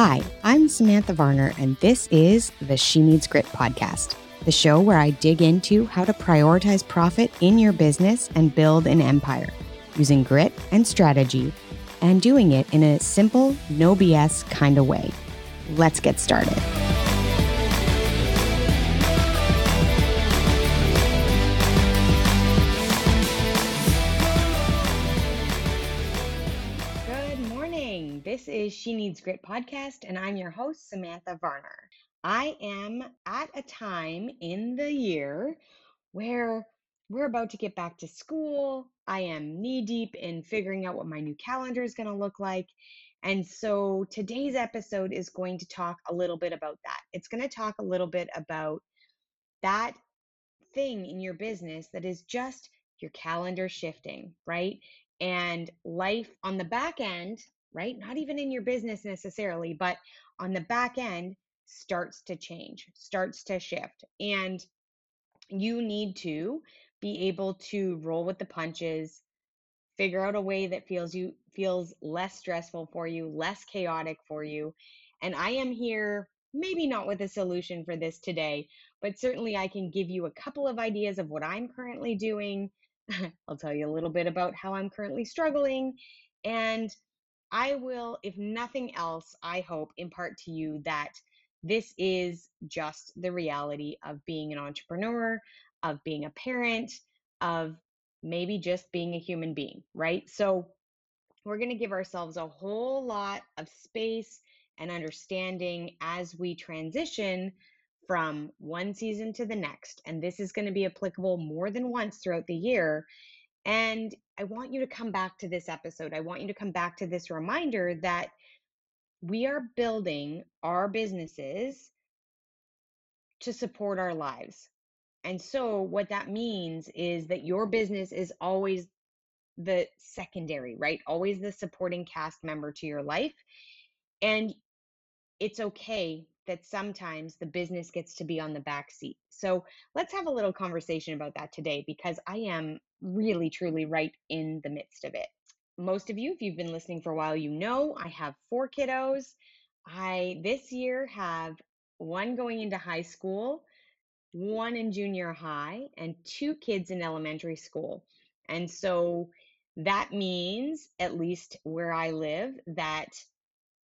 Hi, I'm Samantha Varner, and this is the She Needs Grit podcast, the show where I dig into how to prioritize profit in your business and build an empire using grit and strategy and doing it in a simple, no BS kind of way. Let's get started. Is She Needs Grit podcast, and I'm your host, Samantha Varner. I am at a time in the year where we're about to get back to school. I am knee deep in figuring out what my new calendar is going to look like. And so today's episode is going to talk a little bit about that. It's going to talk a little bit about that thing in your business that is just your calendar shifting, right? And life on the back end, right? Not even in your business necessarily, but on the back end starts to change, starts to shift. And you need to be able to roll with the punches, figure out a way that feels you feels less stressful for you, less chaotic for you. And I am here maybe not with a solution for this today, but certainly I can give you a couple of ideas of what I'm currently doing. I'll tell you a little bit about how I'm currently struggling and I will, if nothing else, I hope impart to you that this is just the reality of being an entrepreneur, of being a parent, of maybe just being a human being, right? So we're going to give ourselves a whole lot of space and understanding as we transition from one season to the next. And this is going to be applicable more than once throughout the year. And I want you to come back to this episode. I want you to come back to this reminder that we are building our businesses to support our lives. And so, what that means is that your business is always the secondary, right? Always the supporting cast member to your life. And it's okay that sometimes the business gets to be on the back seat. So, let's have a little conversation about that today because I am really, truly right in the midst of it. Most of you, if you've been listening for a while, you know I have four kiddos. I this year have one going into high school one in junior high, and two kids in elementary school. And so that means, at least where I live, that,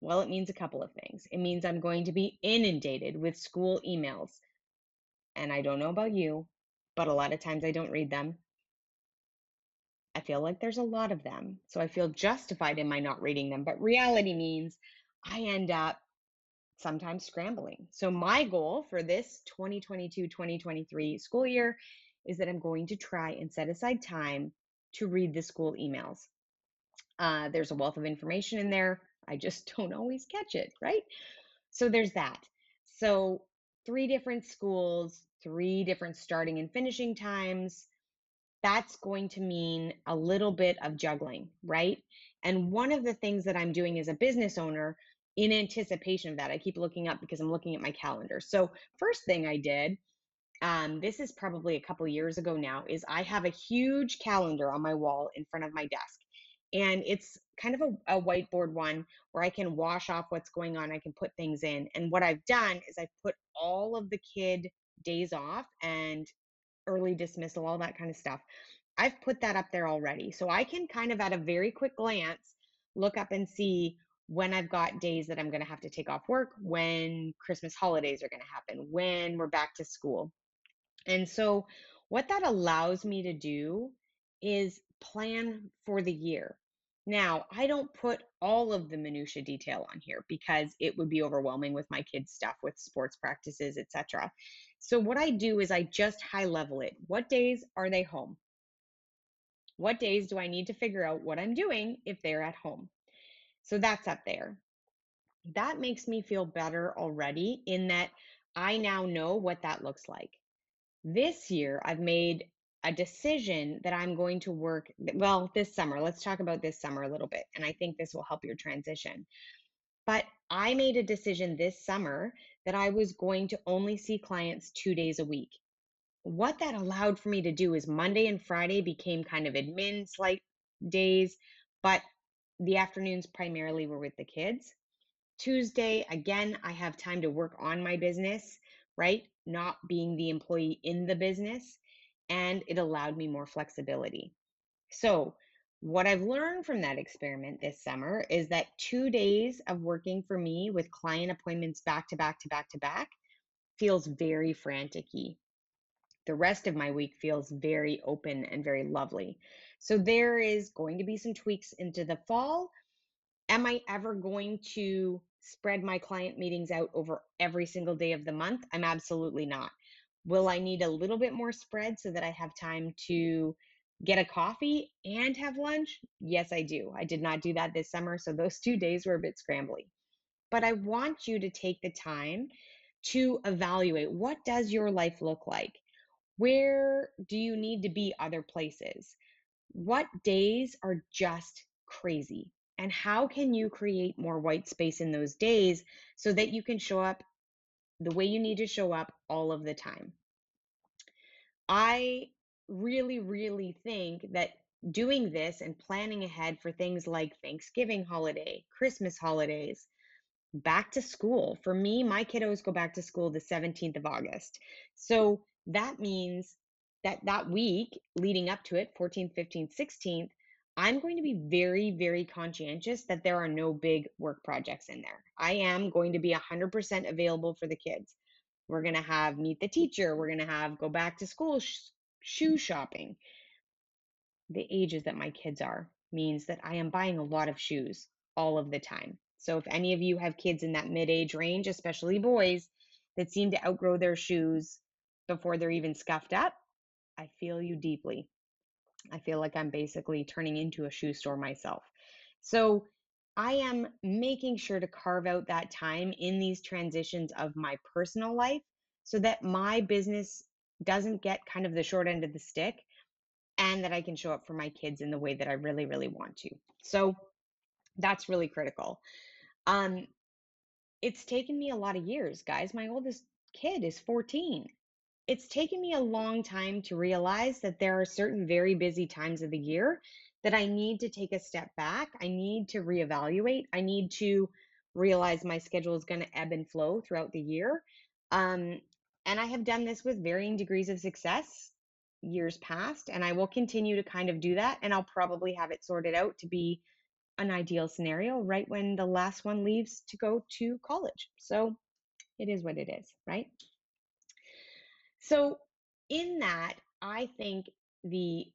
well, it means a couple of things. It means I'm going to be inundated with school emails. And I don't know about you, but a lot of times I don't read them. I feel like there's a lot of them. So I feel justified in my not reading them. But reality means I end up sometimes scrambling. So, my goal for this 2022 2023 school year is that I'm going to try and set aside time to read the school emails. Uh, there's a wealth of information in there. I just don't always catch it, right? So, there's that. So, three different schools, three different starting and finishing times. That's going to mean a little bit of juggling, right? And one of the things that I'm doing as a business owner in anticipation of that, I keep looking up because I'm looking at my calendar. So, first thing I did, um, this is probably a couple years ago now, is I have a huge calendar on my wall in front of my desk. And it's kind of a, a whiteboard one where I can wash off what's going on. I can put things in. And what I've done is I've put all of the kid days off and early dismissal, all that kind of stuff. I've put that up there already. So I can kind of at a very quick glance look up and see when I've got days that I'm going to have to take off work, when Christmas holidays are going to happen, when we're back to school. And so, what that allows me to do is plan for the year. Now, I don't put all of the minutia detail on here because it would be overwhelming with my kids' stuff, with sports practices, etc. So, what I do is I just high level it. What days are they home? What days do I need to figure out what I'm doing if they're at home? So that's up there. That makes me feel better already in that I now know what that looks like. This year, I've made a decision that I'm going to work, well, this summer. Let's talk about this summer a little bit. And I think this will help your transition. But I made a decision this summer that I was going to only see clients two days a week. What that allowed for me to do is Monday and Friday became kind of admin slight days, but the afternoons primarily were with the kids. Tuesday, again, I have time to work on my business, right? Not being the employee in the business. And it allowed me more flexibility. So, what I've learned from that experiment this summer is that two days of working for me with client appointments back to back to back to back feels very frantic The rest of my week feels very open and very lovely. So, there is going to be some tweaks into the fall. Am I ever going to spread my client meetings out over every single day of the month? I'm absolutely not. Will I need a little bit more spread so that I have time to get a coffee and have lunch? Yes, I do. I did not do that this summer, so those two days were a bit scrambly. But I want you to take the time to evaluate what does your life look like? Where do you need to be other places? What days are just crazy? And how can you create more white space in those days so that you can show up the way you need to show up all of the time? I really, really think that doing this and planning ahead for things like Thanksgiving holiday, Christmas holidays, back to school. For me, my kiddos go back to school the 17th of August. So that means that that week leading up to it, 14th, 15th, 16th, I'm going to be very, very conscientious that there are no big work projects in there. I am going to be 100% available for the kids. We're going to have meet the teacher. We're going to have go back to school sh- shoe shopping. The ages that my kids are means that I am buying a lot of shoes all of the time. So if any of you have kids in that mid age range, especially boys, that seem to outgrow their shoes before they're even scuffed up, I feel you deeply. I feel like I'm basically turning into a shoe store myself. So I am making sure to carve out that time in these transitions of my personal life so that my business doesn't get kind of the short end of the stick and that I can show up for my kids in the way that I really, really want to. So that's really critical. Um, it's taken me a lot of years, guys. My oldest kid is 14 it's taken me a long time to realize that there are certain very busy times of the year that I need to take a step back. I need to reevaluate. I need to realize my schedule is going to ebb and flow throughout the year. Um, and I have done this with varying degrees of success years past, and I will continue to kind of do that. And I'll probably have it sorted out to be an ideal scenario right when the last one leaves to go to college. So it is what it is, right? So, in that, I think the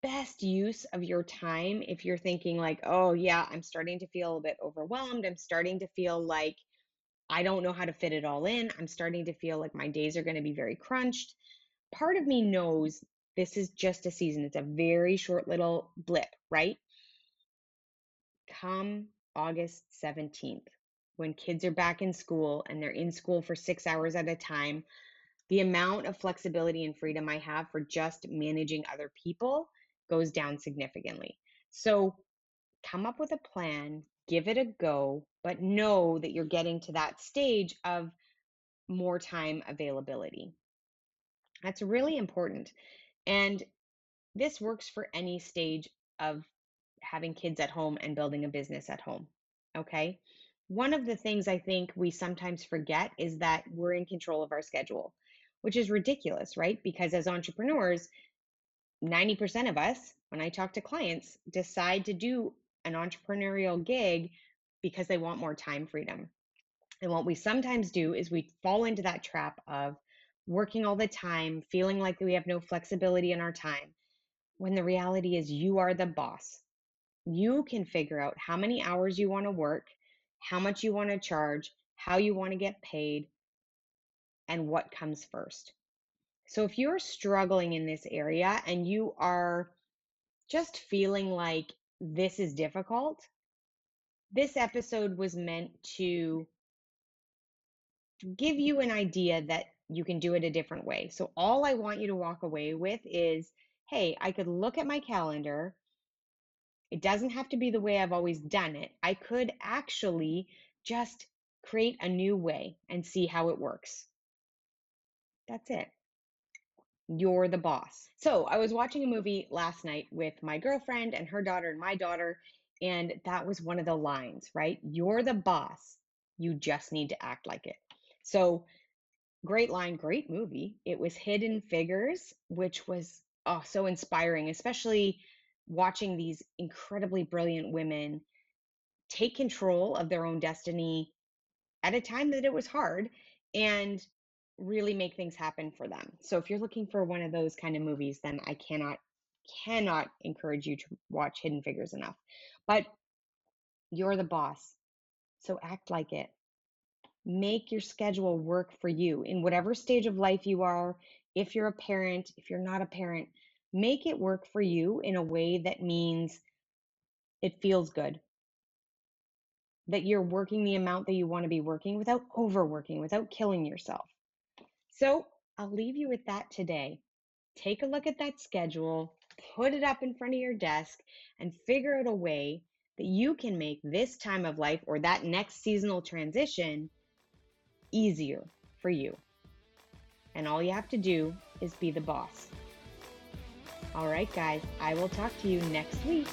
best use of your time, if you're thinking, like, oh, yeah, I'm starting to feel a bit overwhelmed, I'm starting to feel like I don't know how to fit it all in, I'm starting to feel like my days are going to be very crunched. Part of me knows this is just a season, it's a very short little blip, right? Come August 17th, when kids are back in school and they're in school for six hours at a time, the amount of flexibility and freedom I have for just managing other people goes down significantly. So come up with a plan, give it a go, but know that you're getting to that stage of more time availability. That's really important. And this works for any stage of having kids at home and building a business at home. Okay. One of the things I think we sometimes forget is that we're in control of our schedule which is ridiculous, right? Because as entrepreneurs, 90% of us, when I talk to clients, decide to do an entrepreneurial gig because they want more time freedom. And what we sometimes do is we fall into that trap of working all the time, feeling like we have no flexibility in our time, when the reality is you are the boss. You can figure out how many hours you want to work, how much you want to charge, how you want to get paid, and what comes first. So if you're struggling in this area and you are just feeling like this is difficult, this episode was meant to give you an idea that you can do it a different way. So all I want you to walk away with is hey, I could look at my calendar. It doesn't have to be the way I've always done it. I could actually just create a new way and see how it works. That's it. You're the boss. So I was watching a movie last night with my girlfriend and her daughter and my daughter, and that was one of the lines, right? You're the boss. You just need to act like it. So, great line, great movie. It was Hidden Figures, which was oh, so inspiring, especially watching these incredibly brilliant women take control of their own destiny at a time that it was hard and really make things happen for them. So if you're looking for one of those kind of movies, then I cannot cannot encourage you to watch Hidden Figures enough. But you're the boss. So act like it. Make your schedule work for you in whatever stage of life you are. If you're a parent, if you're not a parent, make it work for you in a way that means it feels good. That you're working the amount that you want to be working without overworking, without killing yourself. So I'll leave you with that today. Take a look at that schedule, put it up in front of your desk, and figure out a way that you can make this time of life or that next seasonal transition easier for you. And all you have to do is be the boss. All right, guys, I will talk to you next week.